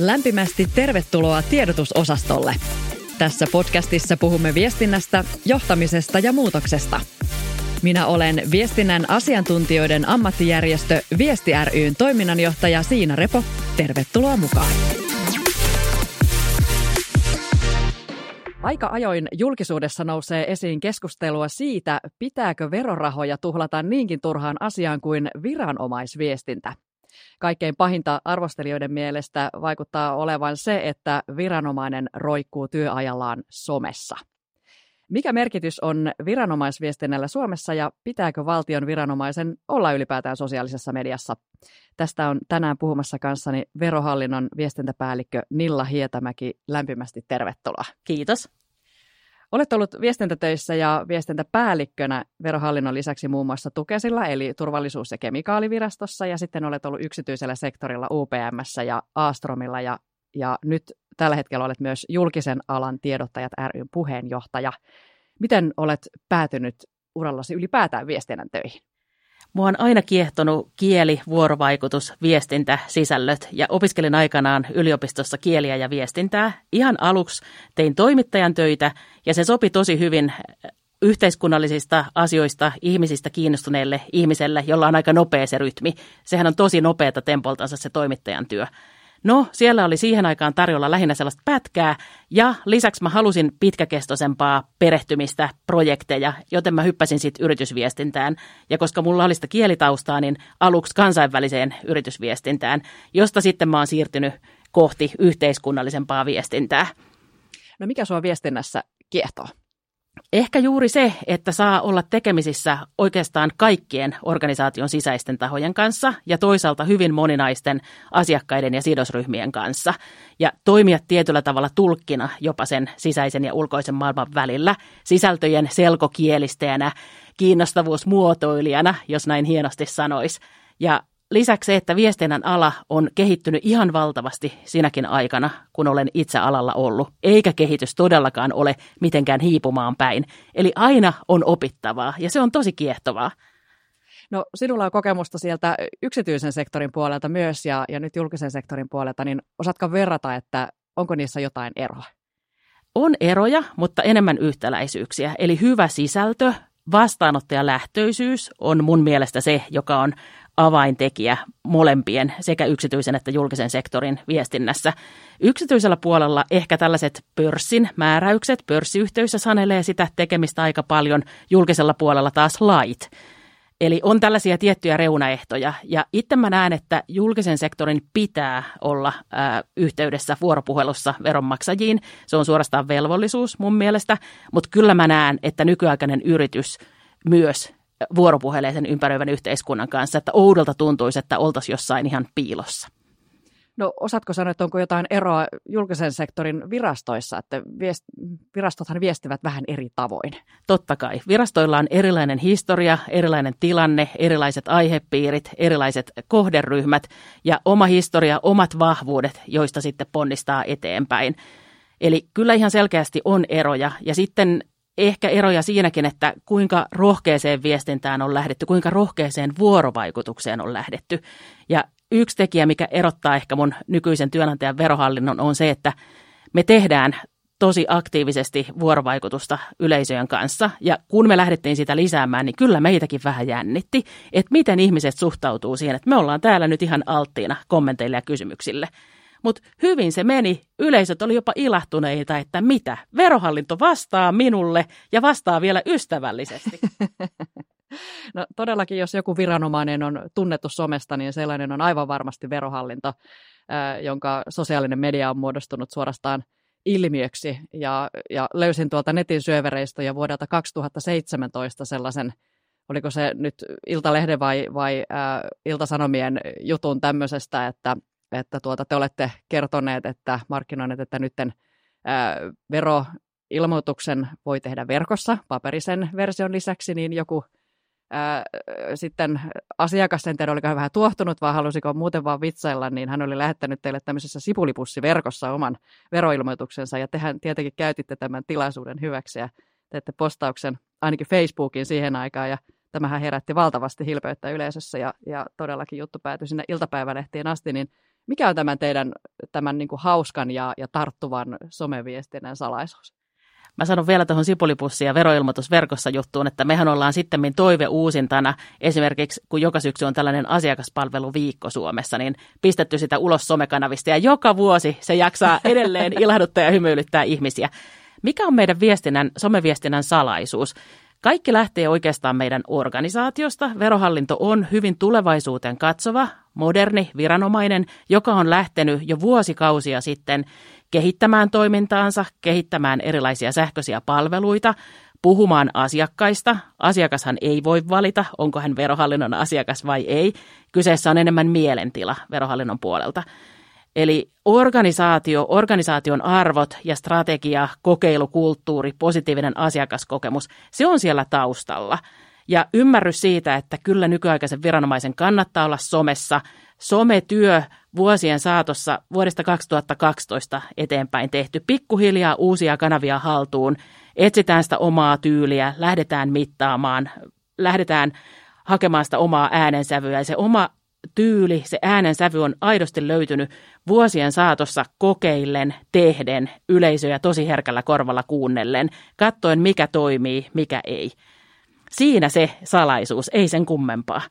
Lämpimästi tervetuloa tiedotusosastolle. Tässä podcastissa puhumme viestinnästä, johtamisesta ja muutoksesta. Minä olen viestinnän asiantuntijoiden ammattijärjestö Viesti ryn toiminnanjohtaja Siina Repo. Tervetuloa mukaan. Aika ajoin julkisuudessa nousee esiin keskustelua siitä, pitääkö verorahoja tuhlata niinkin turhaan asiaan kuin viranomaisviestintä. Kaikkein pahinta arvostelijoiden mielestä vaikuttaa olevan se, että viranomainen roikkuu työajallaan somessa. Mikä merkitys on viranomaisviestinnällä Suomessa ja pitääkö valtion viranomaisen olla ylipäätään sosiaalisessa mediassa? Tästä on tänään puhumassa kanssani Verohallinnon viestintäpäällikkö Nilla Hietämäki. Lämpimästi tervetuloa. Kiitos. Olet ollut viestintätöissä ja viestintäpäällikkönä verohallinnon lisäksi muun muassa Tukesilla, eli turvallisuus- ja kemikaalivirastossa, ja sitten olet ollut yksityisellä sektorilla UPMssä ja Astromilla, ja, ja nyt tällä hetkellä olet myös julkisen alan tiedottajat ryn puheenjohtaja. Miten olet päätynyt urallasi ylipäätään viestinnän töihin? Mua on aina kiehtonut kieli, vuorovaikutus, viestintä, sisällöt ja opiskelin aikanaan yliopistossa kieliä ja viestintää. Ihan aluksi tein toimittajan töitä ja se sopi tosi hyvin yhteiskunnallisista asioista ihmisistä kiinnostuneelle ihmiselle, jolla on aika nopea se rytmi. Sehän on tosi nopeata tempoltansa se toimittajan työ. No, siellä oli siihen aikaan tarjolla lähinnä sellaista pätkää, ja lisäksi mä halusin pitkäkestoisempaa perehtymistä, projekteja, joten mä hyppäsin sitten yritysviestintään. Ja koska mulla oli sitä kielitaustaa, niin aluksi kansainväliseen yritysviestintään, josta sitten mä oon siirtynyt kohti yhteiskunnallisempaa viestintää. No mikä sua viestinnässä kiehtoo? Ehkä juuri se, että saa olla tekemisissä oikeastaan kaikkien organisaation sisäisten tahojen kanssa ja toisaalta hyvin moninaisten asiakkaiden ja sidosryhmien kanssa ja toimia tietyllä tavalla tulkkina jopa sen sisäisen ja ulkoisen maailman välillä, sisältöjen selkokielistäjänä, kiinnostavuusmuotoilijana, jos näin hienosti sanois. Ja Lisäksi se, että viestinnän ala on kehittynyt ihan valtavasti sinäkin aikana, kun olen itse alalla ollut, eikä kehitys todellakaan ole mitenkään hiipumaan päin. Eli aina on opittavaa ja se on tosi kiehtovaa. No sinulla on kokemusta sieltä yksityisen sektorin puolelta myös ja, ja nyt julkisen sektorin puolelta, niin osaatko verrata, että onko niissä jotain eroa? On eroja, mutta enemmän yhtäläisyyksiä. Eli hyvä sisältö, vastaanottajalähtöisyys on mun mielestä se, joka on avaintekijä molempien sekä yksityisen että julkisen sektorin viestinnässä. Yksityisellä puolella ehkä tällaiset pörssin määräykset, pörssiyhteys sanelee sitä tekemistä aika paljon, julkisella puolella taas lait. Eli on tällaisia tiettyjä reunaehtoja ja itse mä näen, että julkisen sektorin pitää olla ää, yhteydessä vuoropuhelussa veronmaksajiin. Se on suorastaan velvollisuus mun mielestä, mutta kyllä mä näen, että nykyaikainen yritys myös vuoropuhelee sen ympäröivän yhteiskunnan kanssa, että oudolta tuntuisi, että oltaisiin jossain ihan piilossa. No osaatko sanoa, että onko jotain eroa julkisen sektorin virastoissa, että viest, virastothan viestivät vähän eri tavoin? Totta kai. Virastoilla on erilainen historia, erilainen tilanne, erilaiset aihepiirit, erilaiset kohderyhmät ja oma historia, omat vahvuudet, joista sitten ponnistaa eteenpäin. Eli kyllä ihan selkeästi on eroja. Ja sitten ehkä eroja siinäkin, että kuinka rohkeeseen viestintään on lähdetty, kuinka rohkeeseen vuorovaikutukseen on lähdetty. Ja yksi tekijä, mikä erottaa ehkä mun nykyisen työnantajan verohallinnon, on se, että me tehdään tosi aktiivisesti vuorovaikutusta yleisöjen kanssa. Ja kun me lähdettiin sitä lisäämään, niin kyllä meitäkin vähän jännitti, että miten ihmiset suhtautuu siihen, että me ollaan täällä nyt ihan alttiina kommenteille ja kysymyksille. Mutta hyvin se meni. Yleisöt oli jopa ilahtuneita, että mitä? Verohallinto vastaa minulle ja vastaa vielä ystävällisesti. No todellakin, jos joku viranomainen on tunnettu somesta, niin sellainen on aivan varmasti verohallinto, jonka sosiaalinen media on muodostunut suorastaan ilmiöksi. Ja, ja löysin tuolta netin syövereistä jo vuodelta 2017 sellaisen, oliko se nyt Iltalehden vai, vai ää, Iltasanomien jutun tämmöisestä, että että tuota, te olette kertoneet, että markkinoineet, että nyt veroilmoituksen voi tehdä verkossa paperisen version lisäksi, niin joku ää, sitten asiakas, en tiedä oliko hän vähän tuohtunut, vaan halusiko muuten vaan vitsailla, niin hän oli lähettänyt teille tämmöisessä sipulipussiverkossa oman veroilmoituksensa, ja tehän tietenkin käytitte tämän tilaisuuden hyväksi, ja teette postauksen ainakin Facebookin siihen aikaan, ja tämähän herätti valtavasti hilpeyttä yleisössä, ja, ja todellakin juttu päätyi sinne iltapäivälehtien asti, niin Mikä on tämän teidän tämän niin kuin hauskan ja, ja tarttuvan someviestinnän salaisuus? Mä sanon vielä tuohon Sipolipussi- ja veroilmoitusverkossa juttuun, että mehän ollaan sitten toive uusintana, esimerkiksi kun joka syksy on tällainen asiakaspalveluviikko Suomessa, niin pistetty sitä ulos somekanavista ja joka vuosi se jaksaa edelleen ilahduttaa ja hymyilyttää ihmisiä. Mikä on meidän viestinnän, someviestinnän salaisuus? Kaikki lähtee oikeastaan meidän organisaatiosta. Verohallinto on hyvin tulevaisuuteen katsova, moderni viranomainen, joka on lähtenyt jo vuosikausia sitten kehittämään toimintaansa, kehittämään erilaisia sähköisiä palveluita, puhumaan asiakkaista. Asiakashan ei voi valita, onko hän verohallinnon asiakas vai ei. Kyseessä on enemmän mielentila verohallinnon puolelta. Eli organisaatio, organisaation arvot ja strategia, kokeilukulttuuri, positiivinen asiakaskokemus, se on siellä taustalla. Ja ymmärrys siitä, että kyllä nykyaikaisen viranomaisen kannattaa olla somessa. Sometyö vuosien saatossa vuodesta 2012 eteenpäin tehty. Pikkuhiljaa uusia kanavia haltuun, etsitään sitä omaa tyyliä, lähdetään mittaamaan, lähdetään hakemaan sitä omaa äänensävyä. Ja se oma tyyli, se äänensävy on aidosti löytynyt vuosien saatossa kokeillen, tehden, yleisöjä tosi herkällä korvalla kuunnellen, katsoen mikä toimii, mikä ei. Siinä se salaisuus, ei sen kummempaa.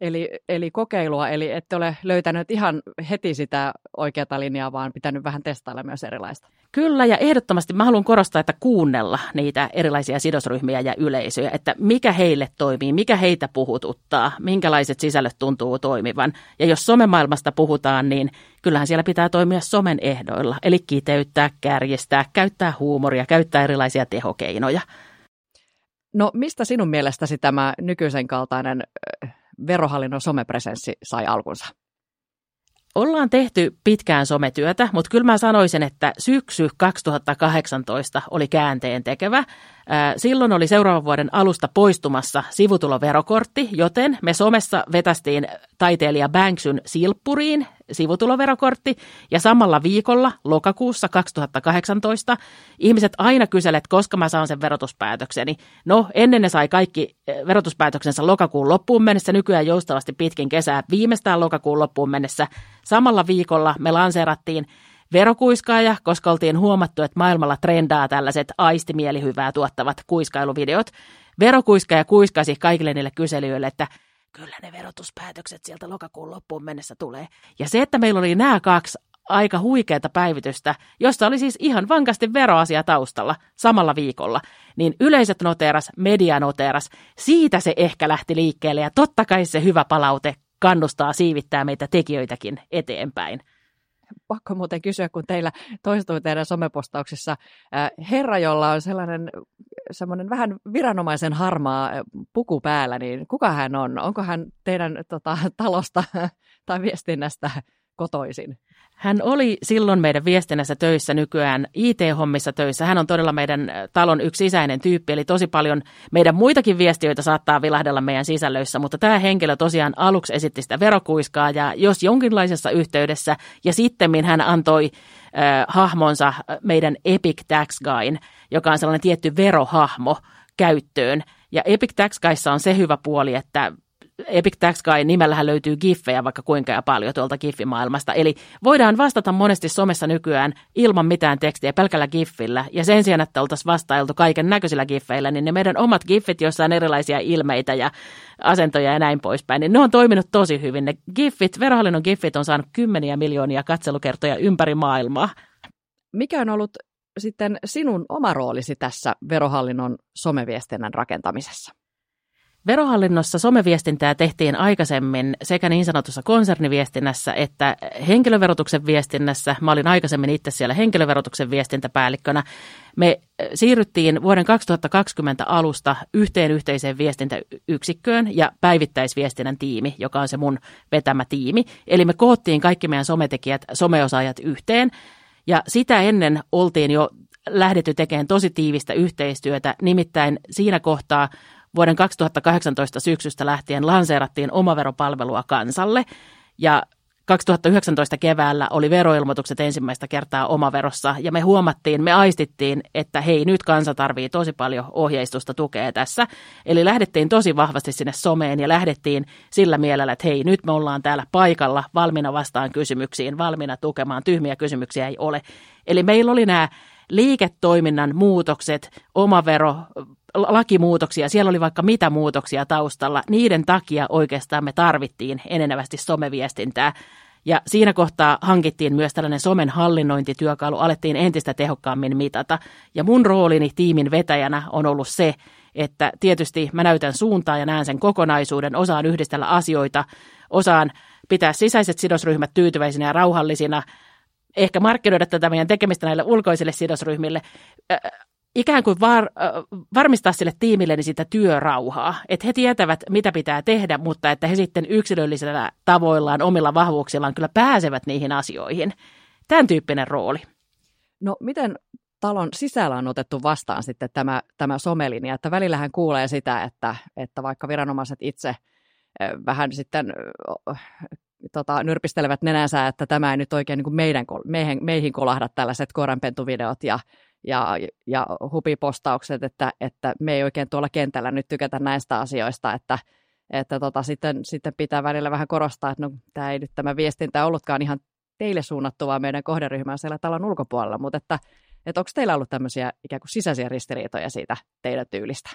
Eli, eli kokeilua, eli ette ole löytänyt ihan heti sitä oikeata linjaa, vaan pitänyt vähän testailla myös erilaista. Kyllä, ja ehdottomasti mä haluan korostaa, että kuunnella niitä erilaisia sidosryhmiä ja yleisöjä, että mikä heille toimii, mikä heitä puhututtaa, minkälaiset sisällöt tuntuu toimivan. Ja jos somemaailmasta puhutaan, niin kyllähän siellä pitää toimia somen ehdoilla, eli kiteyttää, kärjestää, käyttää huumoria, käyttää erilaisia tehokeinoja. No mistä sinun mielestäsi tämä nykyisen kaltainen verohallinnon somepresenssi sai alkunsa? Ollaan tehty pitkään sometyötä, mutta kyllä mä sanoisin, että syksy 2018 oli käänteen tekevä. Silloin oli seuraavan vuoden alusta poistumassa sivutuloverokortti, joten me somessa vetästiin taiteilija Banksyn silppuriin sivutuloverokortti ja samalla viikolla lokakuussa 2018 ihmiset aina kyselet, koska mä saan sen verotuspäätökseni. No, ennen ne sai kaikki verotuspäätöksensä lokakuun loppuun mennessä, nykyään joustavasti pitkin kesää viimeistään lokakuun loppuun mennessä. Samalla viikolla me lanseerattiin verokuiskaaja, koska oltiin huomattu, että maailmalla trendaa tällaiset aistimielihyvää tuottavat kuiskailuvideot. Verokuiskaaja kuiskasi kaikille niille kyselyille, että kyllä ne verotuspäätökset sieltä lokakuun loppuun mennessä tulee. Ja se, että meillä oli nämä kaksi aika huikeata päivitystä, jossa oli siis ihan vankasti veroasia taustalla samalla viikolla, niin yleiset noteras, media noteras, siitä se ehkä lähti liikkeelle ja totta kai se hyvä palaute kannustaa siivittää meitä tekijöitäkin eteenpäin pakko muuten kysyä, kun teillä toistui teidän somepostauksissa äh, herra, jolla on sellainen semmoinen vähän viranomaisen harmaa äh, puku päällä, niin kuka hän on? Onko hän teidän tota, talosta tai viestinnästä kotoisin? Hän oli silloin meidän viestinnässä töissä nykyään IT-hommissa töissä. Hän on todella meidän äh, talon yksi sisäinen tyyppi, eli tosi paljon meidän muitakin viestiöitä saattaa vilahdella meidän sisällöissä, mutta tämä henkilö tosiaan aluksi esitti sitä verokuiskaa ja jos jonkinlaisessa yhteydessä ja sitten hän antoi äh, hahmonsa äh, meidän Epic Tax Guyn, joka on sellainen tietty verohahmo käyttöön. Ja Epic Tax Guyssa on se hyvä puoli, että Epic Tax Guy nimellähän löytyy giffejä vaikka kuinka ja paljon tuolta giffimaailmasta. Eli voidaan vastata monesti somessa nykyään ilman mitään tekstiä pelkällä giffillä. Ja sen sijaan, että oltaisiin vastailtu kaiken näköisillä giffeillä, niin ne meidän omat giffit, joissa on erilaisia ilmeitä ja asentoja ja näin poispäin, niin ne on toiminut tosi hyvin. Ne giffit, verohallinnon giffit on saanut kymmeniä miljoonia katselukertoja ympäri maailmaa. Mikä on ollut sitten sinun oma roolisi tässä verohallinnon someviestinnän rakentamisessa? Verohallinnossa someviestintää tehtiin aikaisemmin sekä niin sanotussa konserniviestinnässä että henkilöverotuksen viestinnässä. Mä olin aikaisemmin itse siellä henkilöverotuksen viestintäpäällikkönä. Me äh, siirryttiin vuoden 2020 alusta yhteen yhteiseen viestintäyksikköön ja päivittäisviestinnän tiimi, joka on se mun vetämä tiimi. Eli me koottiin kaikki meidän sometekijät, someosaajat yhteen ja sitä ennen oltiin jo lähdetty tekemään tosi tiivistä yhteistyötä, nimittäin siinä kohtaa vuoden 2018 syksystä lähtien lanseerattiin omaveropalvelua kansalle ja 2019 keväällä oli veroilmoitukset ensimmäistä kertaa omaverossa ja me huomattiin, me aistittiin, että hei nyt kansa tarvii tosi paljon ohjeistusta tukea tässä. Eli lähdettiin tosi vahvasti sinne someen ja lähdettiin sillä mielellä, että hei nyt me ollaan täällä paikalla valmiina vastaan kysymyksiin, valmiina tukemaan, tyhmiä kysymyksiä ei ole. Eli meillä oli nämä liiketoiminnan muutokset, omavero, lakimuutoksia, siellä oli vaikka mitä muutoksia taustalla. Niiden takia oikeastaan me tarvittiin enenevästi someviestintää. Ja siinä kohtaa hankittiin myös tällainen somen hallinnointityökalu, alettiin entistä tehokkaammin mitata. Ja mun roolini tiimin vetäjänä on ollut se, että tietysti mä näytän suuntaa ja näen sen kokonaisuuden, osaan yhdistellä asioita, osaan pitää sisäiset sidosryhmät tyytyväisinä ja rauhallisina, ehkä markkinoida tätä meidän tekemistä näille ulkoisille sidosryhmille, ikään kuin var, varmistaa sille tiimille niin sitä työrauhaa, että he tietävät, mitä pitää tehdä, mutta että he sitten yksilöllisillä tavoillaan, omilla vahvuuksillaan kyllä pääsevät niihin asioihin. Tämän tyyppinen rooli. No miten talon sisällä on otettu vastaan sitten tämä, tämä somelinja, että välillähän kuulee sitä, että, että vaikka viranomaiset itse vähän sitten tota, nyrpistelevät nenänsä, että tämä ei nyt oikein niin kuin meidän, meihin, meihin kolahda tällaiset koranpentuvideot ja, ja, ja hupipostaukset, että, että me ei oikein tuolla kentällä nyt tykätä näistä asioista, että, että tota, sitten, sitten pitää välillä vähän korostaa, että no, tämä ei nyt tämä viestintä ollutkaan ihan teille suunnattu, vaan meidän kohderyhmään siellä talon ulkopuolella, mutta että että onko teillä ollut tämmöisiä ikään kuin sisäisiä ristiriitoja siitä teidän tyylistä?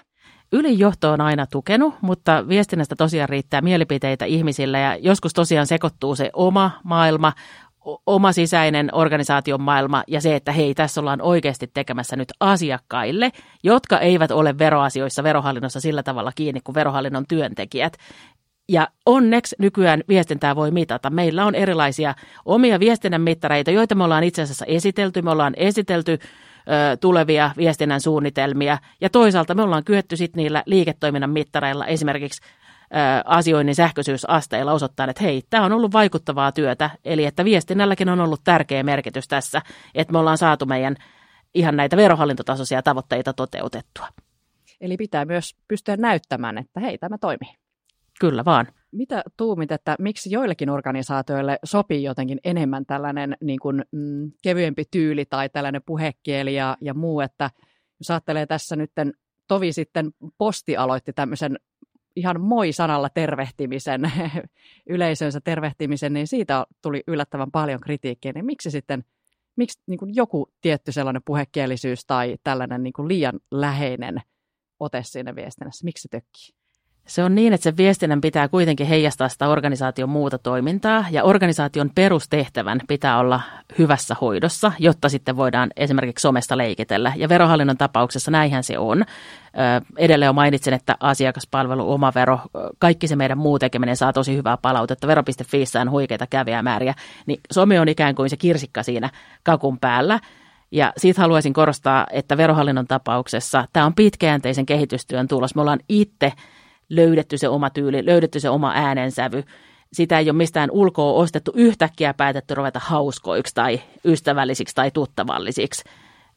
Ylijohto on aina tukenut, mutta viestinnästä tosiaan riittää mielipiteitä ihmisille ja joskus tosiaan sekoittuu se oma maailma, oma sisäinen organisaation maailma ja se, että hei, tässä ollaan oikeasti tekemässä nyt asiakkaille, jotka eivät ole veroasioissa verohallinnossa sillä tavalla kiinni kuin verohallinnon työntekijät. Ja onneksi nykyään viestintää voi mitata. Meillä on erilaisia omia viestinnän mittareita, joita me ollaan itse asiassa esitelty. Me ollaan esitelty ö, tulevia viestinnän suunnitelmia ja toisaalta me ollaan kyetty sitten niillä liiketoiminnan mittareilla esimerkiksi asioinnin sähköisyysasteilla osoittaa, että hei, tämä on ollut vaikuttavaa työtä. Eli että viestinnälläkin on ollut tärkeä merkitys tässä, että me ollaan saatu meidän ihan näitä verohallintotasoisia tavoitteita toteutettua. Eli pitää myös pystyä näyttämään, että hei, tämä toimii. Kyllä vaan. Mitä tuumit, että miksi joillekin organisaatioille sopii jotenkin enemmän tällainen niin kuin, mm, kevyempi tyyli tai tällainen puhekieli ja, ja muu, että jos ajattelee tässä nyt, tovi sitten posti aloitti tämmöisen ihan moi-sanalla tervehtimisen, yleisönsä tervehtimisen, niin siitä tuli yllättävän paljon kritiikkiä. Niin miksi sitten, miksi niin kuin joku tietty sellainen puhekielisyys tai tällainen niin kuin liian läheinen ote siinä viestinnässä, miksi se tökkii? Se on niin, että se viestinnän pitää kuitenkin heijastaa sitä organisaation muuta toimintaa ja organisaation perustehtävän pitää olla hyvässä hoidossa, jotta sitten voidaan esimerkiksi somesta leikitellä. Ja verohallinnon tapauksessa näinhän se on. Edelleen jo mainitsin, että asiakaspalvelu, oma vero, kaikki se meidän muu tekeminen saa tosi hyvää palautetta. Vero.fi on huikeita kävijämääriä, niin some on ikään kuin se kirsikka siinä kakun päällä. Ja siitä haluaisin korostaa, että verohallinnon tapauksessa tämä on pitkäjänteisen kehitystyön tulos. Me ollaan itse löydetty se oma tyyli, löydetty se oma äänensävy. Sitä ei ole mistään ulkoa ostettu yhtäkkiä päätetty ruveta hauskoiksi tai ystävällisiksi tai tuttavallisiksi,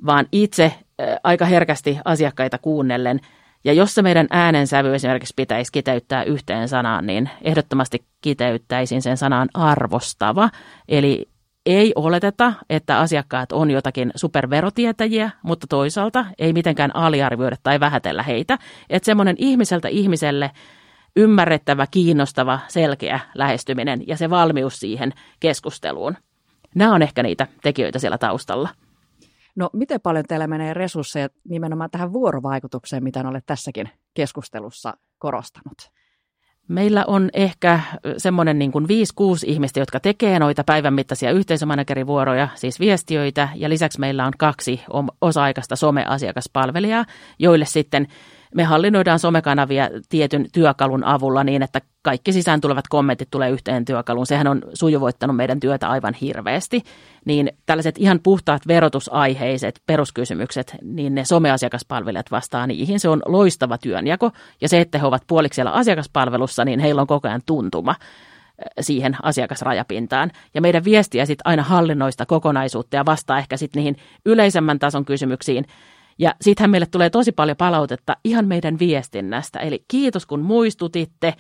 vaan itse äh, aika herkästi asiakkaita kuunnellen. Ja jos se meidän äänensävy esimerkiksi pitäisi kiteyttää yhteen sanaan, niin ehdottomasti kiteyttäisin sen sanan arvostava. Eli ei oleteta, että asiakkaat on jotakin superverotietäjiä, mutta toisaalta ei mitenkään aliarvioida tai vähätellä heitä. Että semmoinen ihmiseltä ihmiselle ymmärrettävä, kiinnostava, selkeä lähestyminen ja se valmius siihen keskusteluun. Nämä on ehkä niitä tekijöitä siellä taustalla. No miten paljon teillä menee resursseja nimenomaan tähän vuorovaikutukseen, mitä olet tässäkin keskustelussa korostanut? Meillä on ehkä semmoinen niin kuin 5-6 ihmistä, jotka tekee noita päivän mittaisia yhteisömanagerivuoroja, siis viestiöitä, ja lisäksi meillä on kaksi osa-aikaista someasiakaspalvelijaa, joille sitten me hallinnoidaan somekanavia tietyn työkalun avulla niin, että kaikki sisään tulevat kommentit tulee yhteen työkaluun. Sehän on sujuvoittanut meidän työtä aivan hirveästi. Niin tällaiset ihan puhtaat verotusaiheiset peruskysymykset, niin ne someasiakaspalvelijat vastaa niihin. Se on loistava työnjako. Ja se, että he ovat puoliksi siellä asiakaspalvelussa, niin heillä on koko ajan tuntuma eh, siihen asiakasrajapintaan. Ja meidän viestiä sitten aina hallinnoista kokonaisuutta ja vastaa ehkä sitten niihin yleisemmän tason kysymyksiin, ja sittenhän meille tulee tosi paljon palautetta ihan meidän viestinnästä. Eli kiitos kun muistutitte.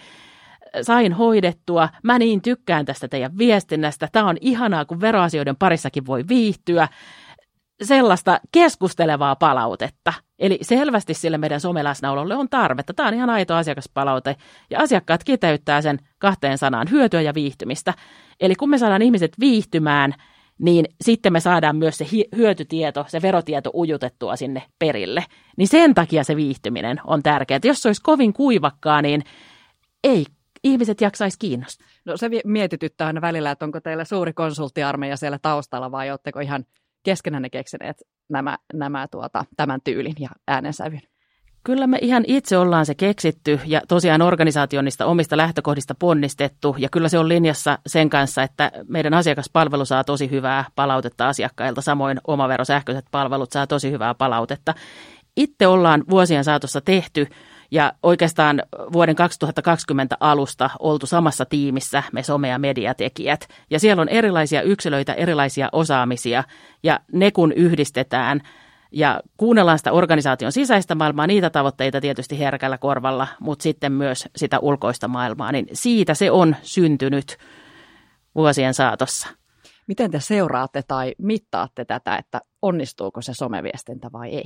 sain hoidettua, mä niin tykkään tästä teidän viestinnästä, tämä on ihanaa, kun veroasioiden parissakin voi viihtyä, sellaista keskustelevaa palautetta. Eli selvästi sille meidän someläsnäololle on tarvetta. Tämä on ihan aito asiakaspalaute ja asiakkaat kiteyttää sen kahteen sanaan hyötyä ja viihtymistä. Eli kun me saadaan ihmiset viihtymään, niin sitten me saadaan myös se hyötytieto, se verotieto ujutettua sinne perille. Niin sen takia se viihtyminen on tärkeää. Jos se olisi kovin kuivakkaa, niin ei ihmiset jaksaisi kiinnostaa. No se mietityttää aina välillä, että onko teillä suuri konsulttiarmeija siellä taustalla vai oletteko ihan keskenään keksineet nämä, nämä tuota, tämän tyylin ja äänensävyn? Kyllä me ihan itse ollaan se keksitty ja tosiaan organisaationista omista lähtökohdista ponnistettu ja kyllä se on linjassa sen kanssa, että meidän asiakaspalvelu saa tosi hyvää palautetta asiakkailta, samoin omaverosähköiset palvelut saa tosi hyvää palautetta. Itse ollaan vuosien saatossa tehty ja oikeastaan vuoden 2020 alusta oltu samassa tiimissä me some- ja mediatekijät. Ja siellä on erilaisia yksilöitä, erilaisia osaamisia ja ne kun yhdistetään – ja kuunnellaan sitä organisaation sisäistä maailmaa, niitä tavoitteita tietysti herkällä korvalla, mutta sitten myös sitä ulkoista maailmaa, niin siitä se on syntynyt vuosien saatossa. Miten te seuraatte tai mittaatte tätä, että onnistuuko se someviestintä vai ei?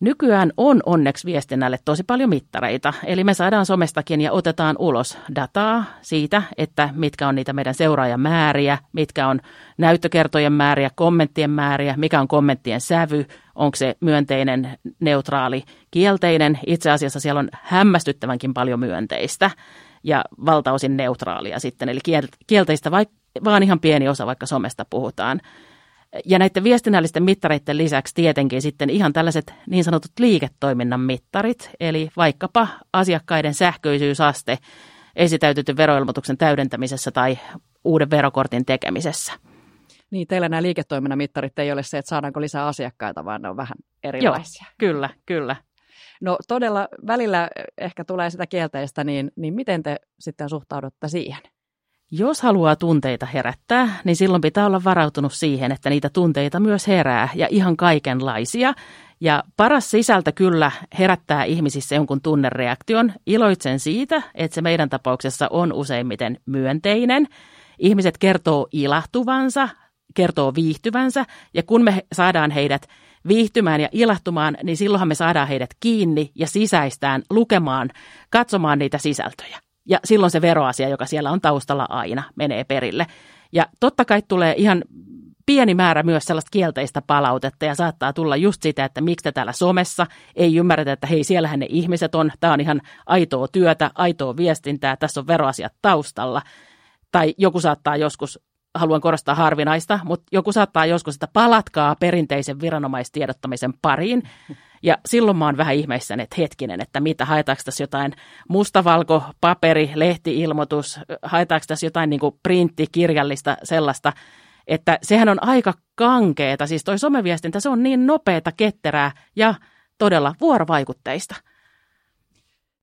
Nykyään on onneksi viestinnälle tosi paljon mittareita, eli me saadaan somestakin ja otetaan ulos dataa siitä, että mitkä on niitä meidän seuraajamääriä, mitkä on näyttökertojen määriä, kommenttien määriä, mikä on kommenttien sävy, onko se myönteinen, neutraali, kielteinen. Itse asiassa siellä on hämmästyttävänkin paljon myönteistä ja valtaosin neutraalia sitten, eli kielteistä vaan ihan pieni osa, vaikka somesta puhutaan. Ja näiden viestinnällisten mittareiden lisäksi tietenkin sitten ihan tällaiset niin sanotut liiketoiminnan mittarit, eli vaikkapa asiakkaiden sähköisyysaste esitäytetyn veroilmoituksen täydentämisessä tai uuden verokortin tekemisessä. Niin, teillä nämä liiketoiminnan mittarit ei ole se, että saadaanko lisää asiakkaita, vaan ne on vähän erilaisia. Joo, kyllä, kyllä. No todella välillä ehkä tulee sitä kielteistä, niin, niin miten te sitten suhtaudutte siihen? Jos haluaa tunteita herättää, niin silloin pitää olla varautunut siihen, että niitä tunteita myös herää ja ihan kaikenlaisia. Ja paras sisältö kyllä herättää ihmisissä jonkun tunnereaktion. Iloitsen siitä, että se meidän tapauksessa on useimmiten myönteinen. Ihmiset kertoo ilahtuvansa, kertoo viihtyvänsä ja kun me saadaan heidät viihtymään ja ilahtumaan, niin silloinhan me saadaan heidät kiinni ja sisäistään lukemaan, katsomaan niitä sisältöjä. Ja silloin se veroasia, joka siellä on taustalla aina, menee perille. Ja totta kai tulee ihan pieni määrä myös sellaista kielteistä palautetta ja saattaa tulla just sitä, että miksi täällä somessa ei ymmärretä, että hei, siellähän ne ihmiset on, tämä on ihan aitoa työtä, aitoa viestintää, tässä on veroasiat taustalla. Tai joku saattaa joskus, haluan korostaa harvinaista, mutta joku saattaa joskus, että palatkaa perinteisen viranomaistiedottamisen pariin. Ja silloin mä oon vähän ihmeissäni, että hetkinen, että mitä, haetaanko tässä jotain mustavalko, paperi, lehtiilmoitus, haetaanko tässä jotain niin kuin kirjallista sellaista, että sehän on aika kankeeta. Siis toi someviestintä, se on niin nopeata, ketterää ja todella vuorovaikutteista.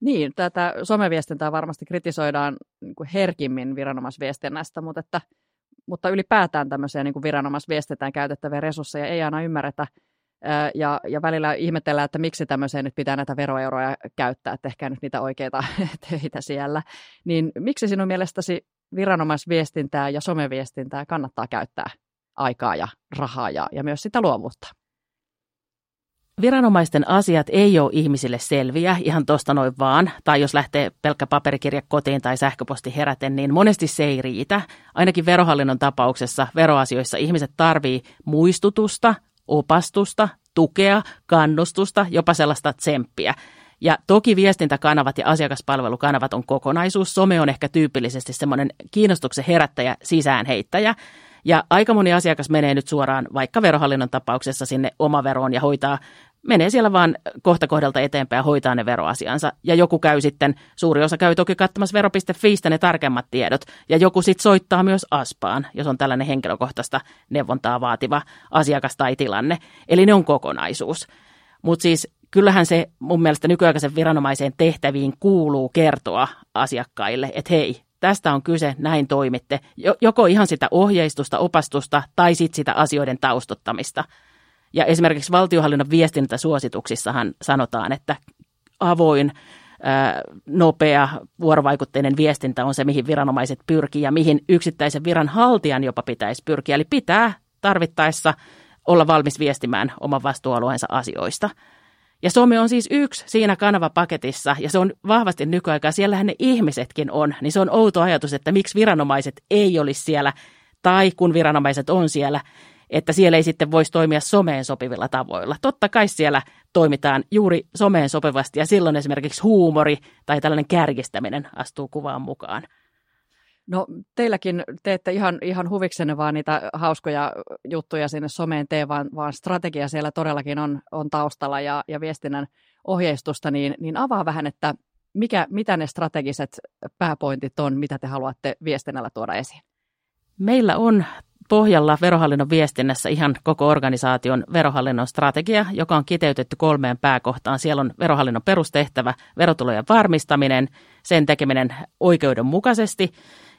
Niin, tätä someviestintää varmasti kritisoidaan niin herkimmin viranomaisviestinnästä, mutta, että, mutta ylipäätään tämmöisiä niin viranomaisviestintään käytettäviä resursseja ei aina ymmärretä – ja, ja välillä ihmetellään, että miksi tämmöiseen nyt pitää näitä veroeuroja käyttää, että ehkä nyt niitä oikeita töitä siellä. Niin miksi sinun mielestäsi viranomaisviestintää ja someviestintää kannattaa käyttää aikaa ja rahaa ja, ja myös sitä luovuutta? Viranomaisten asiat ei ole ihmisille selviä ihan tuosta noin vaan, tai jos lähtee pelkkä paperikirja kotiin tai sähköposti heräten, niin monesti se ei riitä. Ainakin verohallinnon tapauksessa veroasioissa ihmiset tarvii muistutusta, opastusta, tukea, kannustusta, jopa sellaista tsemppiä. Ja toki viestintäkanavat ja asiakaspalvelukanavat on kokonaisuus. Some on ehkä tyypillisesti semmoinen kiinnostuksen herättäjä, sisäänheittäjä. Ja aika moni asiakas menee nyt suoraan vaikka verohallinnon tapauksessa sinne omaveroon ja hoitaa menee siellä vaan kohta kohdalta eteenpäin ja hoitaa ne veroasiansa. Ja joku käy sitten, suuri osa käy toki katsomassa vero.fiistä ne tarkemmat tiedot. Ja joku sitten soittaa myös ASPAan, jos on tällainen henkilökohtaista neuvontaa vaativa asiakas tai tilanne. Eli ne on kokonaisuus. Mutta siis kyllähän se mun mielestä nykyaikaisen viranomaiseen tehtäviin kuuluu kertoa asiakkaille, että hei, tästä on kyse, näin toimitte. Joko ihan sitä ohjeistusta, opastusta tai sitten sitä asioiden taustottamista – ja esimerkiksi valtiohallinnon viestintäsuosituksissahan sanotaan, että avoin nopea vuorovaikutteinen viestintä on se, mihin viranomaiset pyrkii ja mihin yksittäisen viranhaltijan jopa pitäisi pyrkiä. Eli pitää tarvittaessa olla valmis viestimään oman vastuualueensa asioista. Ja Suomi on siis yksi siinä kanavapaketissa, ja se on vahvasti nykyaikaa. Siellähän ne ihmisetkin on, niin se on outo ajatus, että miksi viranomaiset ei olisi siellä, tai kun viranomaiset on siellä, että siellä ei sitten voisi toimia someen sopivilla tavoilla. Totta kai siellä toimitaan juuri someen sopivasti, ja silloin esimerkiksi huumori tai tällainen kärjistäminen astuu kuvaan mukaan. No teilläkin teette ihan, ihan huviksenne vaan niitä hauskoja juttuja sinne someen tee, vaan, vaan strategia siellä todellakin on, on taustalla ja, ja viestinnän ohjeistusta, niin, niin avaa vähän, että mikä, mitä ne strategiset pääpointit on, mitä te haluatte viestinnällä tuoda esiin? Meillä on pohjalla verohallinnon viestinnässä ihan koko organisaation verohallinnon strategia, joka on kiteytetty kolmeen pääkohtaan. Siellä on verohallinnon perustehtävä, verotulojen varmistaminen, sen tekeminen oikeudenmukaisesti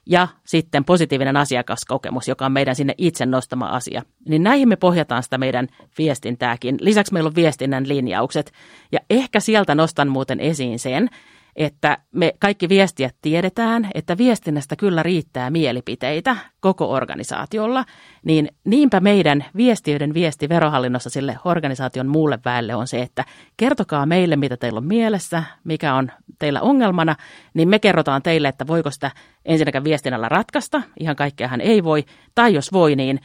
ja sitten positiivinen asiakaskokemus, joka on meidän sinne itse nostama asia. Niin näihin me pohjataan sitä meidän viestintääkin. Lisäksi meillä on viestinnän linjaukset. Ja ehkä sieltä nostan muuten esiin sen, että me kaikki viestijät tiedetään, että viestinnästä kyllä riittää mielipiteitä koko organisaatiolla, niin niinpä meidän viestiöiden viesti verohallinnossa sille organisaation muulle väelle on se, että kertokaa meille, mitä teillä on mielessä, mikä on teillä ongelmana, niin me kerrotaan teille, että voiko sitä ensinnäkään viestinnällä ratkaista, ihan kaikkeahan ei voi, tai jos voi, niin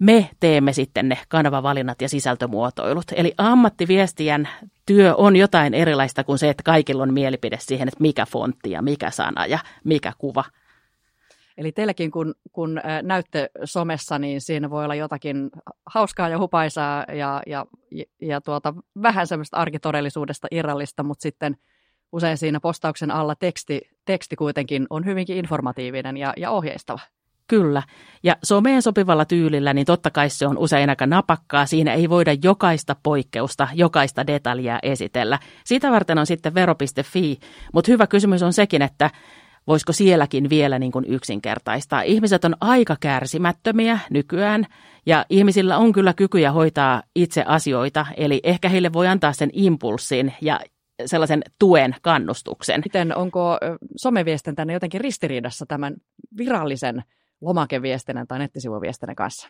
me teemme sitten ne kanavavalinnat ja sisältömuotoilut. Eli ammattiviestijän työ on jotain erilaista kuin se, että kaikilla on mielipide siihen, että mikä fontti ja mikä sana ja mikä kuva. Eli teilläkin kun, kun näytte somessa, niin siinä voi olla jotakin hauskaa ja hupaisaa ja, ja, ja tuota, vähän semmoista arkitodellisuudesta irrallista, mutta sitten usein siinä postauksen alla teksti, teksti kuitenkin on hyvinkin informatiivinen ja, ja ohjeistava. Kyllä. Ja someen sopivalla tyylillä, niin totta kai se on usein aika napakkaa. Siinä ei voida jokaista poikkeusta, jokaista detaljaa esitellä. Sitä varten on sitten vero.fi. Mutta hyvä kysymys on sekin, että voisiko sielläkin vielä niin kuin yksinkertaistaa. Ihmiset on aika kärsimättömiä nykyään ja ihmisillä on kyllä kykyjä hoitaa itse asioita. Eli ehkä heille voi antaa sen impulssin ja sellaisen tuen, kannustuksen. Miten, onko someviestintänne jotenkin ristiriidassa tämän virallisen lomakeviestinnän tai nettisivuviestinnän kanssa?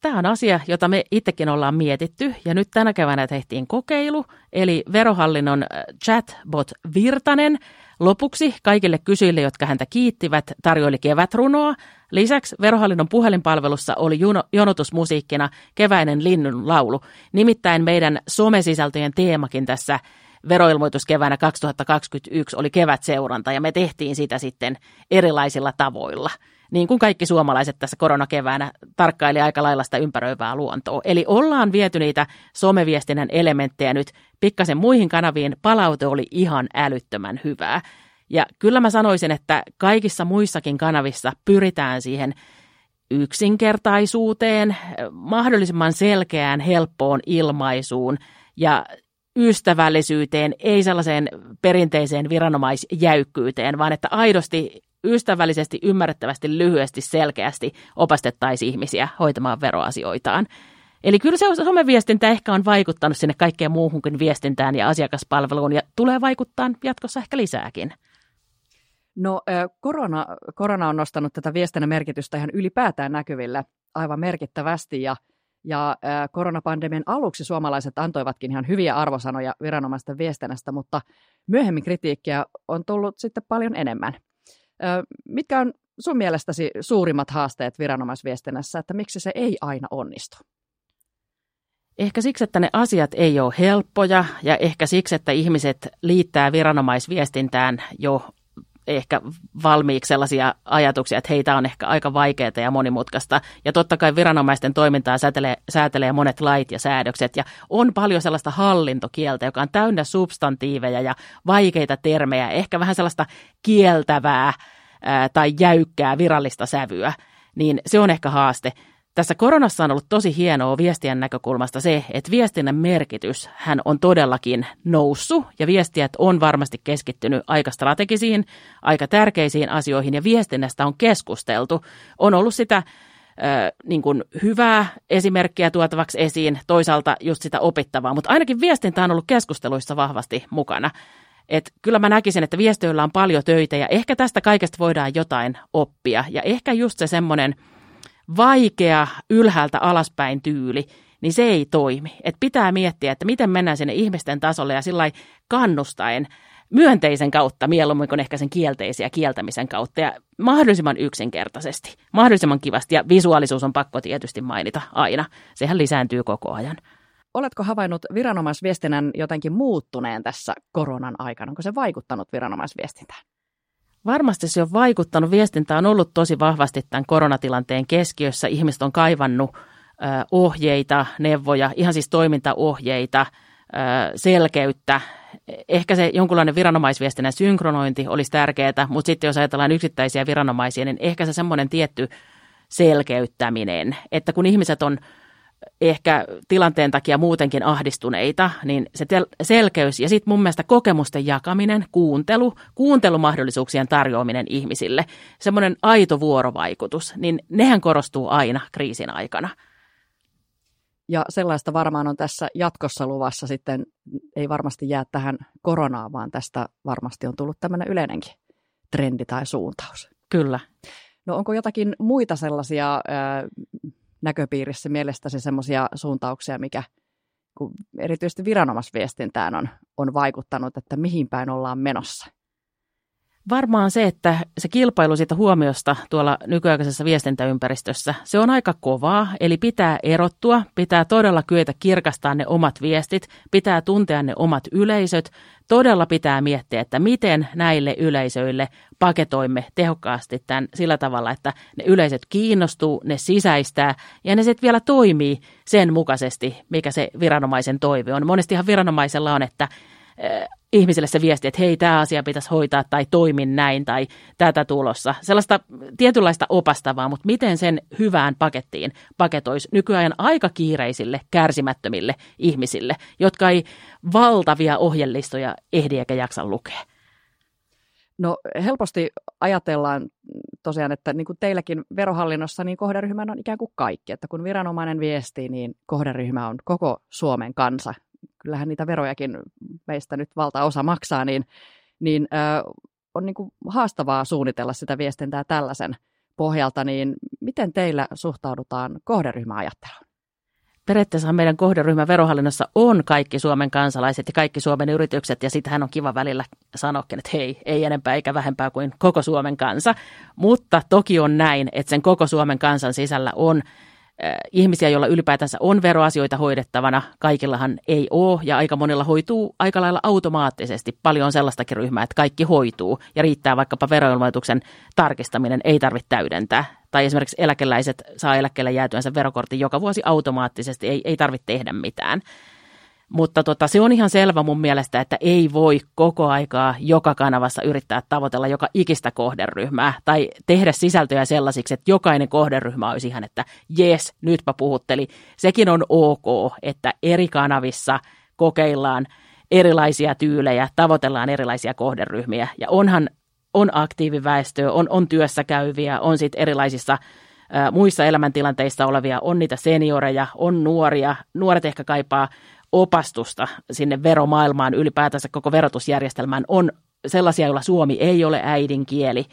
Tämä on asia, jota me itsekin ollaan mietitty ja nyt tänä keväänä tehtiin kokeilu, eli verohallinnon äh, chatbot Virtanen lopuksi kaikille kysyjille, jotka häntä kiittivät, tarjoili kevätrunoa. Lisäksi verohallinnon puhelinpalvelussa oli jonotusmusiikkina keväinen linnun laulu. Nimittäin meidän somesisältöjen teemakin tässä veroilmoitus keväänä 2021 oli kevätseuranta ja me tehtiin sitä sitten erilaisilla tavoilla niin kuin kaikki suomalaiset tässä koronakeväänä tarkkaili aika lailla sitä ympäröivää luontoa. Eli ollaan viety niitä someviestinnän elementtejä nyt pikkasen muihin kanaviin. Palaute oli ihan älyttömän hyvää. Ja kyllä mä sanoisin, että kaikissa muissakin kanavissa pyritään siihen yksinkertaisuuteen, mahdollisimman selkeään, helppoon ilmaisuun ja ystävällisyyteen, ei sellaiseen perinteiseen viranomaisjäykkyyteen, vaan että aidosti ystävällisesti, ymmärrettävästi, lyhyesti, selkeästi opastettaisiin ihmisiä hoitamaan veroasioitaan. Eli kyllä se someviestintä ehkä on vaikuttanut sinne kaikkeen muuhunkin viestintään ja asiakaspalveluun ja tulee vaikuttaa jatkossa ehkä lisääkin. No korona, korona on nostanut tätä viestinnän merkitystä ihan ylipäätään näkyville aivan merkittävästi ja, ja koronapandemian aluksi suomalaiset antoivatkin ihan hyviä arvosanoja viranomaisten viestinnästä, mutta myöhemmin kritiikkiä on tullut sitten paljon enemmän. Mitkä on sun mielestäsi suurimmat haasteet viranomaisviestinnässä, että miksi se ei aina onnistu? Ehkä siksi, että ne asiat ei ole helppoja ja ehkä siksi, että ihmiset liittää viranomaisviestintään jo ehkä valmiiksi sellaisia ajatuksia, että heitä on ehkä aika vaikeaa ja monimutkaista. Ja totta kai viranomaisten toimintaa säätelee, säätelee monet lait ja säädökset. Ja on paljon sellaista hallintokieltä, joka on täynnä substantiiveja ja vaikeita termejä, ehkä vähän sellaista kieltävää ää, tai jäykkää virallista sävyä. Niin se on ehkä haaste. Tässä koronassa on ollut tosi hienoa viestien näkökulmasta se, että viestinnän merkitys hän on todellakin noussut ja viestijät on varmasti keskittynyt aika strategisiin, aika tärkeisiin asioihin ja viestinnästä on keskusteltu. On ollut sitä niin kuin hyvää esimerkkiä tuotavaksi esiin, toisaalta just sitä opittavaa, mutta ainakin viestintä on ollut keskusteluissa vahvasti mukana. Et kyllä mä näkisin, että viestiöillä on paljon töitä ja ehkä tästä kaikesta voidaan jotain oppia. Ja ehkä just se semmoinen vaikea ylhäältä alaspäin tyyli, niin se ei toimi. Et pitää miettiä, että miten mennään sinne ihmisten tasolle ja sillä kannustaen myönteisen kautta mieluummin kuin ehkä sen kielteisiä kieltämisen kautta ja mahdollisimman yksinkertaisesti, mahdollisimman kivasti ja visuaalisuus on pakko tietysti mainita aina. Sehän lisääntyy koko ajan. Oletko havainnut viranomaisviestinnän jotenkin muuttuneen tässä koronan aikana? Onko se vaikuttanut viranomaisviestintään? Varmasti se on vaikuttanut. Viestintä on ollut tosi vahvasti tämän koronatilanteen keskiössä. Ihmiset on kaivannut ohjeita, neuvoja, ihan siis toimintaohjeita, selkeyttä. Ehkä se jonkunlainen viranomaisviestinnän synkronointi olisi tärkeää, mutta sitten jos ajatellaan yksittäisiä viranomaisia, niin ehkä se semmoinen tietty selkeyttäminen, että kun ihmiset on ehkä tilanteen takia muutenkin ahdistuneita, niin se selkeys ja sitten mun mielestä kokemusten jakaminen, kuuntelu, kuuntelumahdollisuuksien tarjoaminen ihmisille, semmoinen aito vuorovaikutus, niin nehän korostuu aina kriisin aikana. Ja sellaista varmaan on tässä jatkossa luvassa sitten, ei varmasti jää tähän koronaan, vaan tästä varmasti on tullut tämmöinen yleinenkin trendi tai suuntaus. Kyllä. No onko jotakin muita sellaisia äh, näköpiirissä mielestäsi sellaisia suuntauksia, mikä kun erityisesti viranomaisviestintään on, on vaikuttanut, että mihin päin ollaan menossa? Varmaan se, että se kilpailu siitä huomiosta tuolla nykyaikaisessa viestintäympäristössä, se on aika kovaa, eli pitää erottua, pitää todella kyetä kirkastaa ne omat viestit, pitää tuntea ne omat yleisöt, todella pitää miettiä, että miten näille yleisöille paketoimme tehokkaasti tämän sillä tavalla, että ne yleisöt kiinnostuu, ne sisäistää ja ne sitten vielä toimii sen mukaisesti, mikä se viranomaisen toive on. Monestihan viranomaisella on, että ihmisille se viesti, että hei, tämä asia pitäisi hoitaa tai toimin näin tai tätä tulossa. Sellaista tietynlaista opastavaa, mutta miten sen hyvään pakettiin paketoisi nykyään aika kiireisille, kärsimättömille ihmisille, jotka ei valtavia ohjellistoja ehdi eikä jaksa lukea. No helposti ajatellaan tosiaan, että niin kuin teilläkin verohallinnossa, niin kohderyhmän on ikään kuin kaikki. Että kun viranomainen viestii, niin kohderyhmä on koko Suomen kansa, kyllähän niitä verojakin meistä nyt valtaosa maksaa, niin, niin ö, on niin kuin haastavaa suunnitella sitä viestintää tällaisen pohjalta, niin miten teillä suhtaudutaan kohderyhmäajatteluun? Periaatteessa meidän kohderyhmä verohallinnossa on kaikki Suomen kansalaiset ja kaikki Suomen yritykset, ja sitähän on kiva välillä sanoakin, että hei, ei enempää eikä vähempää kuin koko Suomen kansa. Mutta toki on näin, että sen koko Suomen kansan sisällä on ihmisiä, joilla ylipäätänsä on veroasioita hoidettavana. Kaikillahan ei ole ja aika monella hoituu aika lailla automaattisesti. Paljon on sellaistakin ryhmää, että kaikki hoituu ja riittää vaikkapa veroilmoituksen tarkistaminen, ei tarvitse täydentää. Tai esimerkiksi eläkeläiset saa eläkkeelle jäätyänsä verokortin joka vuosi automaattisesti, ei, ei tarvitse tehdä mitään. Mutta tota, se on ihan selvä mun mielestä, että ei voi koko aikaa joka kanavassa yrittää tavoitella joka ikistä kohderyhmää tai tehdä sisältöjä sellaisiksi, että jokainen kohderyhmä olisi ihan, että jes, nytpä puhutteli. Sekin on ok, että eri kanavissa kokeillaan erilaisia tyylejä, tavoitellaan erilaisia kohderyhmiä ja onhan on aktiiviväestöä, on, on työssä käyviä, on sitten erilaisissa muissa elämäntilanteissa olevia, on niitä senioreja, on nuoria. Nuoret ehkä kaipaa opastusta sinne veromaailmaan ylipäätänsä koko verotusjärjestelmään on sellaisia, joilla suomi ei ole äidinkieli.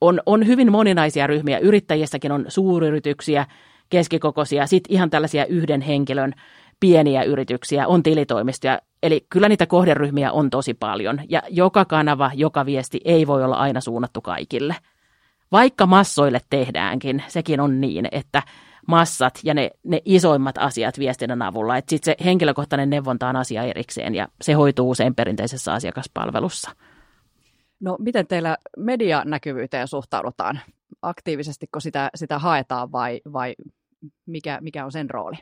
On, on hyvin moninaisia ryhmiä. Yrittäjissäkin on suuryrityksiä, keskikokoisia, sitten ihan tällaisia yhden henkilön pieniä yrityksiä, on tilitoimistoja. Eli kyllä niitä kohderyhmiä on tosi paljon ja joka kanava, joka viesti ei voi olla aina suunnattu kaikille. Vaikka massoille tehdäänkin, sekin on niin, että massat ja ne, ne isoimmat asiat viestinnän avulla. Sitten se henkilökohtainen neuvonta on asia erikseen ja se hoituu usein perinteisessä asiakaspalvelussa. No miten teillä medianäkyvyyteen suhtaudutaan? Aktiivisestiko sitä, sitä haetaan vai, vai mikä, mikä on sen rooli?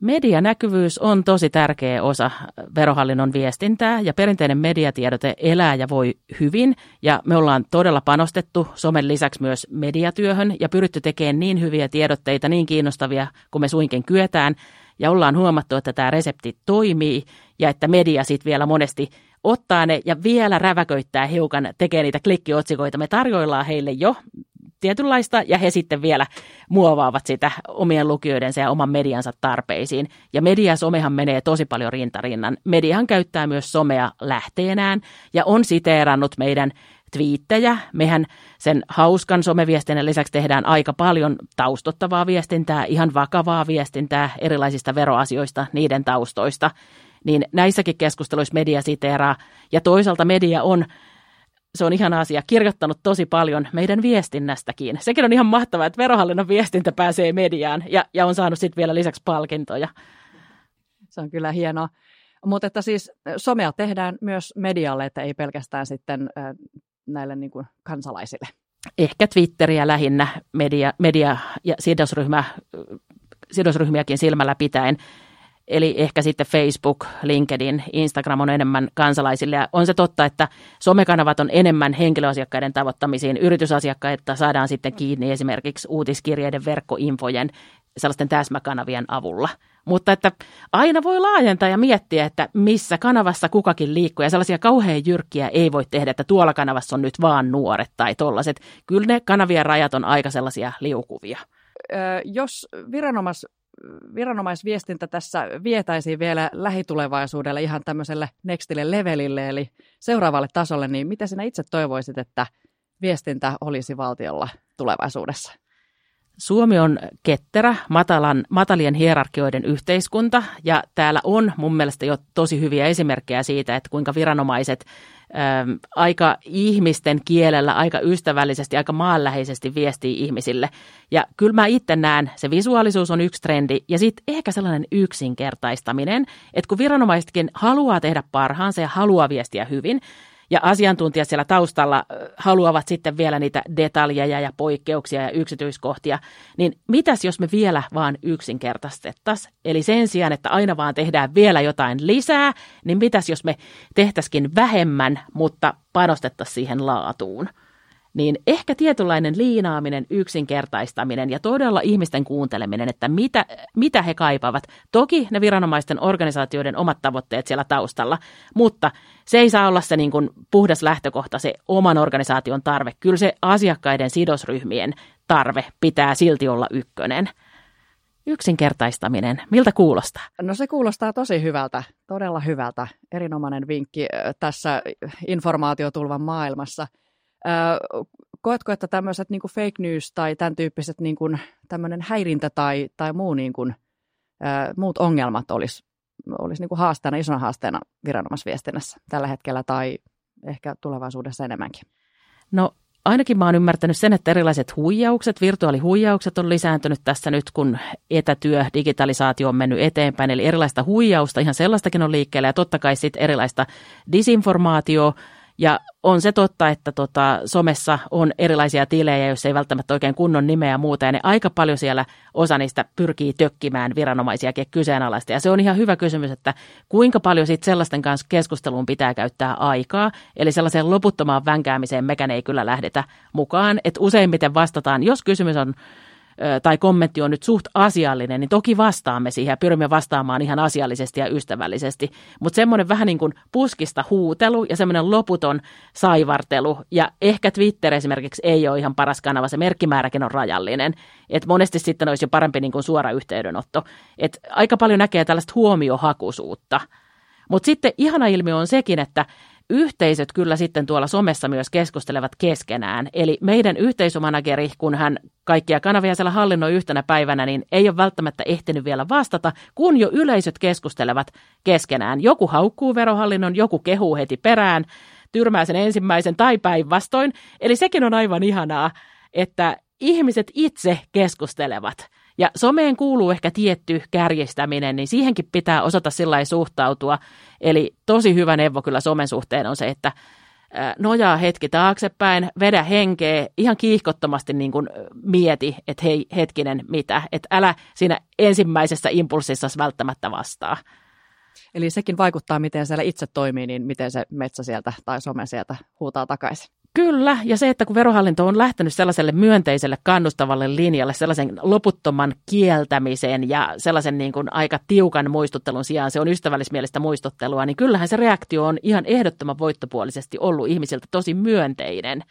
Medianäkyvyys on tosi tärkeä osa verohallinnon viestintää ja perinteinen mediatiedote elää ja voi hyvin ja me ollaan todella panostettu somen lisäksi myös mediatyöhön ja pyritty tekemään niin hyviä tiedotteita, niin kiinnostavia kuin me suinkin kyetään ja ollaan huomattu, että tämä resepti toimii ja että media sitten vielä monesti ottaa ne ja vielä räväköittää hiukan, tekee niitä klikkiotsikoita. Me tarjoillaan heille jo tietynlaista, ja he sitten vielä muovaavat sitä omien lukijoidensa ja oman mediansa tarpeisiin. Ja media somehan menee tosi paljon rintarinnan. Mediahan käyttää myös somea lähteenään, ja on siteerannut meidän twiittejä. Mehän sen hauskan someviestinnän lisäksi tehdään aika paljon taustottavaa viestintää, ihan vakavaa viestintää erilaisista veroasioista, niiden taustoista. Niin näissäkin keskusteluissa media siteeraa, ja toisaalta media on se on ihan asia, kirjoittanut tosi paljon meidän viestinnästäkin. Sekin on ihan mahtavaa, että verohallinnon viestintä pääsee mediaan ja, ja on saanut sitten vielä lisäksi palkintoja. Se on kyllä hienoa. Mutta että siis somea tehdään myös medialle, että ei pelkästään sitten näille niin kuin kansalaisille. Ehkä Twitteriä lähinnä media, media ja sidosryhmä, sidosryhmiäkin silmällä pitäen. Eli ehkä sitten Facebook, LinkedIn, Instagram on enemmän kansalaisille. Ja on se totta, että somekanavat on enemmän henkilöasiakkaiden tavoittamisiin. Yritysasiakkaita saadaan sitten kiinni esimerkiksi uutiskirjeiden, verkkoinfojen, sellaisten täsmäkanavien avulla. Mutta että aina voi laajentaa ja miettiä, että missä kanavassa kukakin liikkuu. Ja sellaisia kauhean jyrkkiä ei voi tehdä, että tuolla kanavassa on nyt vaan nuoret tai tollaset. Kyllä ne kanavien rajat on aika sellaisia liukuvia. Jos viranomais, viranomaisviestintä tässä vietäisiin vielä lähitulevaisuudelle ihan tämmöiselle nextille levelille, eli seuraavalle tasolle, niin mitä sinä itse toivoisit, että viestintä olisi valtiolla tulevaisuudessa? Suomi on ketterä, matalan, matalien hierarkioiden yhteiskunta ja täällä on mun mielestä jo tosi hyviä esimerkkejä siitä, että kuinka viranomaiset äm, aika ihmisten kielellä, aika ystävällisesti, aika maanläheisesti viestii ihmisille. Ja kyllä mä itse näen, se visuaalisuus on yksi trendi ja sitten ehkä sellainen yksinkertaistaminen, että kun viranomaisetkin haluaa tehdä parhaansa ja haluaa viestiä hyvin, ja asiantuntijat siellä taustalla haluavat sitten vielä niitä detaljeja ja poikkeuksia ja yksityiskohtia, niin mitäs jos me vielä vaan yksinkertaistettaisiin? Eli sen sijaan, että aina vaan tehdään vielä jotain lisää, niin mitäs jos me tehtäisikin vähemmän, mutta panostettaisiin siihen laatuun? Niin ehkä tietynlainen liinaaminen, yksinkertaistaminen ja todella ihmisten kuunteleminen, että mitä, mitä he kaipaavat. Toki ne viranomaisten organisaatioiden omat tavoitteet siellä taustalla, mutta se ei saa olla se niin kuin puhdas lähtökohta, se oman organisaation tarve. Kyllä se asiakkaiden sidosryhmien tarve pitää silti olla ykkönen. Yksinkertaistaminen, miltä kuulostaa? No se kuulostaa tosi hyvältä, todella hyvältä. Erinomainen vinkki tässä informaatiotulvan maailmassa – koetko, että tämmöiset niin fake news tai tämän tyyppiset niin kuin, tämmöinen häirintä tai, tai muu, niin kuin, ää, muut ongelmat olisi olisi niin haasteena, isona haasteena viranomaisviestinnässä tällä hetkellä tai ehkä tulevaisuudessa enemmänkin? No ainakin mä oon ymmärtänyt sen, että erilaiset huijaukset, virtuaalihuijaukset on lisääntynyt tässä nyt, kun etätyö, digitalisaatio on mennyt eteenpäin. Eli erilaista huijausta, ihan sellaistakin on liikkeellä ja totta kai sitten erilaista disinformaatioa, ja on se totta, että tota, somessa on erilaisia tilejä, jos ei välttämättä oikein kunnon nimeä ja muuta, ja ne aika paljon siellä osa niistä pyrkii tökkimään viranomaisiakin kyseenalaista. Ja se on ihan hyvä kysymys, että kuinka paljon sitten sellaisten kanssa keskusteluun pitää käyttää aikaa, eli sellaiseen loputtomaan vänkäämiseen mekään ei kyllä lähdetä mukaan, että useimmiten vastataan, jos kysymys on tai kommentti on nyt suht asiallinen, niin toki vastaamme siihen ja pyrimme vastaamaan ihan asiallisesti ja ystävällisesti. Mutta semmoinen vähän niin kuin puskista huutelu ja semmoinen loputon saivartelu ja ehkä Twitter esimerkiksi ei ole ihan paras kanava, se merkkimääräkin on rajallinen. Et monesti sitten olisi jo parempi niin kuin suora yhteydenotto. Et aika paljon näkee tällaista huomiohakuisuutta. Mutta sitten ihana ilmiö on sekin, että yhteisöt kyllä sitten tuolla somessa myös keskustelevat keskenään. Eli meidän yhteisömanageri, kun hän kaikkia kanavia siellä hallinnoi yhtenä päivänä, niin ei ole välttämättä ehtinyt vielä vastata, kun jo yleisöt keskustelevat keskenään. Joku haukkuu verohallinnon, joku kehuu heti perään, tyrmää sen ensimmäisen tai päinvastoin. Eli sekin on aivan ihanaa, että ihmiset itse keskustelevat. Ja someen kuuluu ehkä tietty kärjestäminen, niin siihenkin pitää osata sillä suhtautua. Eli tosi hyvä neuvo kyllä somen suhteen on se, että nojaa hetki taaksepäin, vedä henkeä, ihan kiihkottomasti niin kuin mieti, että hei hetkinen mitä, että älä siinä ensimmäisessä impulssissa välttämättä vastaa. Eli sekin vaikuttaa, miten siellä itse toimii, niin miten se metsä sieltä tai some sieltä huutaa takaisin. Kyllä, ja se, että kun verohallinto on lähtenyt sellaiselle myönteiselle kannustavalle linjalle, sellaisen loputtoman kieltämiseen ja sellaisen niin kuin aika tiukan muistuttelun sijaan se on ystävällismielistä muistuttelua, niin kyllähän se reaktio on ihan ehdottoman voittopuolisesti ollut ihmisiltä tosi myönteinen.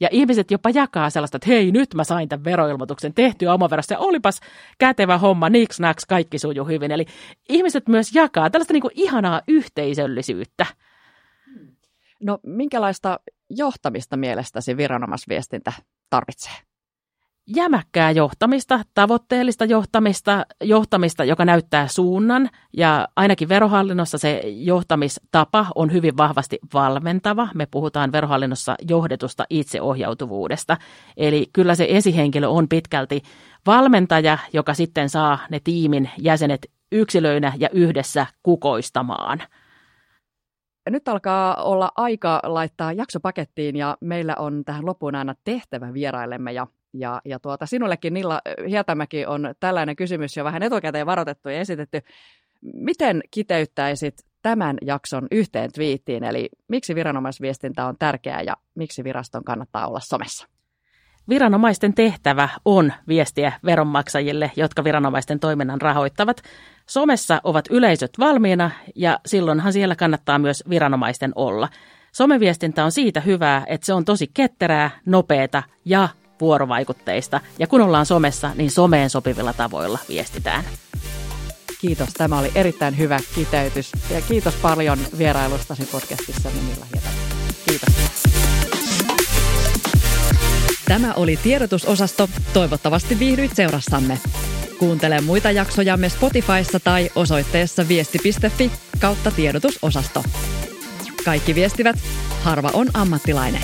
Ja ihmiset jopa jakaa sellaista, että hei, nyt mä sain tämän veroilmoituksen tehtyä omaverossa olipas kätevä homma, niks naks, kaikki sujuu hyvin. Eli ihmiset myös jakaa tällaista niin kuin ihanaa yhteisöllisyyttä. No minkälaista johtamista mielestäsi viranomaisviestintä tarvitsee? jämäkkää johtamista, tavoitteellista johtamista, johtamista, joka näyttää suunnan ja ainakin verohallinnossa se johtamistapa on hyvin vahvasti valmentava. Me puhutaan verohallinnossa johdetusta itseohjautuvuudesta. Eli kyllä se esihenkilö on pitkälti valmentaja, joka sitten saa ne tiimin jäsenet yksilöinä ja yhdessä kukoistamaan. Nyt alkaa olla aika laittaa jaksopakettiin ja meillä on tähän loppuun aina tehtävä vieraillemme ja ja, ja tuota, sinullekin Nilla Hietämäki on tällainen kysymys jo vähän etukäteen varoitettu ja esitetty. Miten kiteyttäisit tämän jakson yhteen twiittiin, eli miksi viranomaisviestintä on tärkeää ja miksi viraston kannattaa olla somessa? Viranomaisten tehtävä on viestiä veronmaksajille, jotka viranomaisten toiminnan rahoittavat. Somessa ovat yleisöt valmiina ja silloinhan siellä kannattaa myös viranomaisten olla. Someviestintä on siitä hyvää, että se on tosi ketterää, nopeata ja vuorovaikutteista. Ja kun ollaan somessa, niin someen sopivilla tavoilla viestitään. Kiitos. Tämä oli erittäin hyvä kiteytys. Ja kiitos paljon vierailustasi podcastissa Minilla Kiitos. Tämä oli tiedotusosasto. Toivottavasti viihdyit seurassamme. Kuuntele muita jaksojamme Spotifyssa tai osoitteessa viesti.fi kautta tiedotusosasto. Kaikki viestivät, harva on ammattilainen.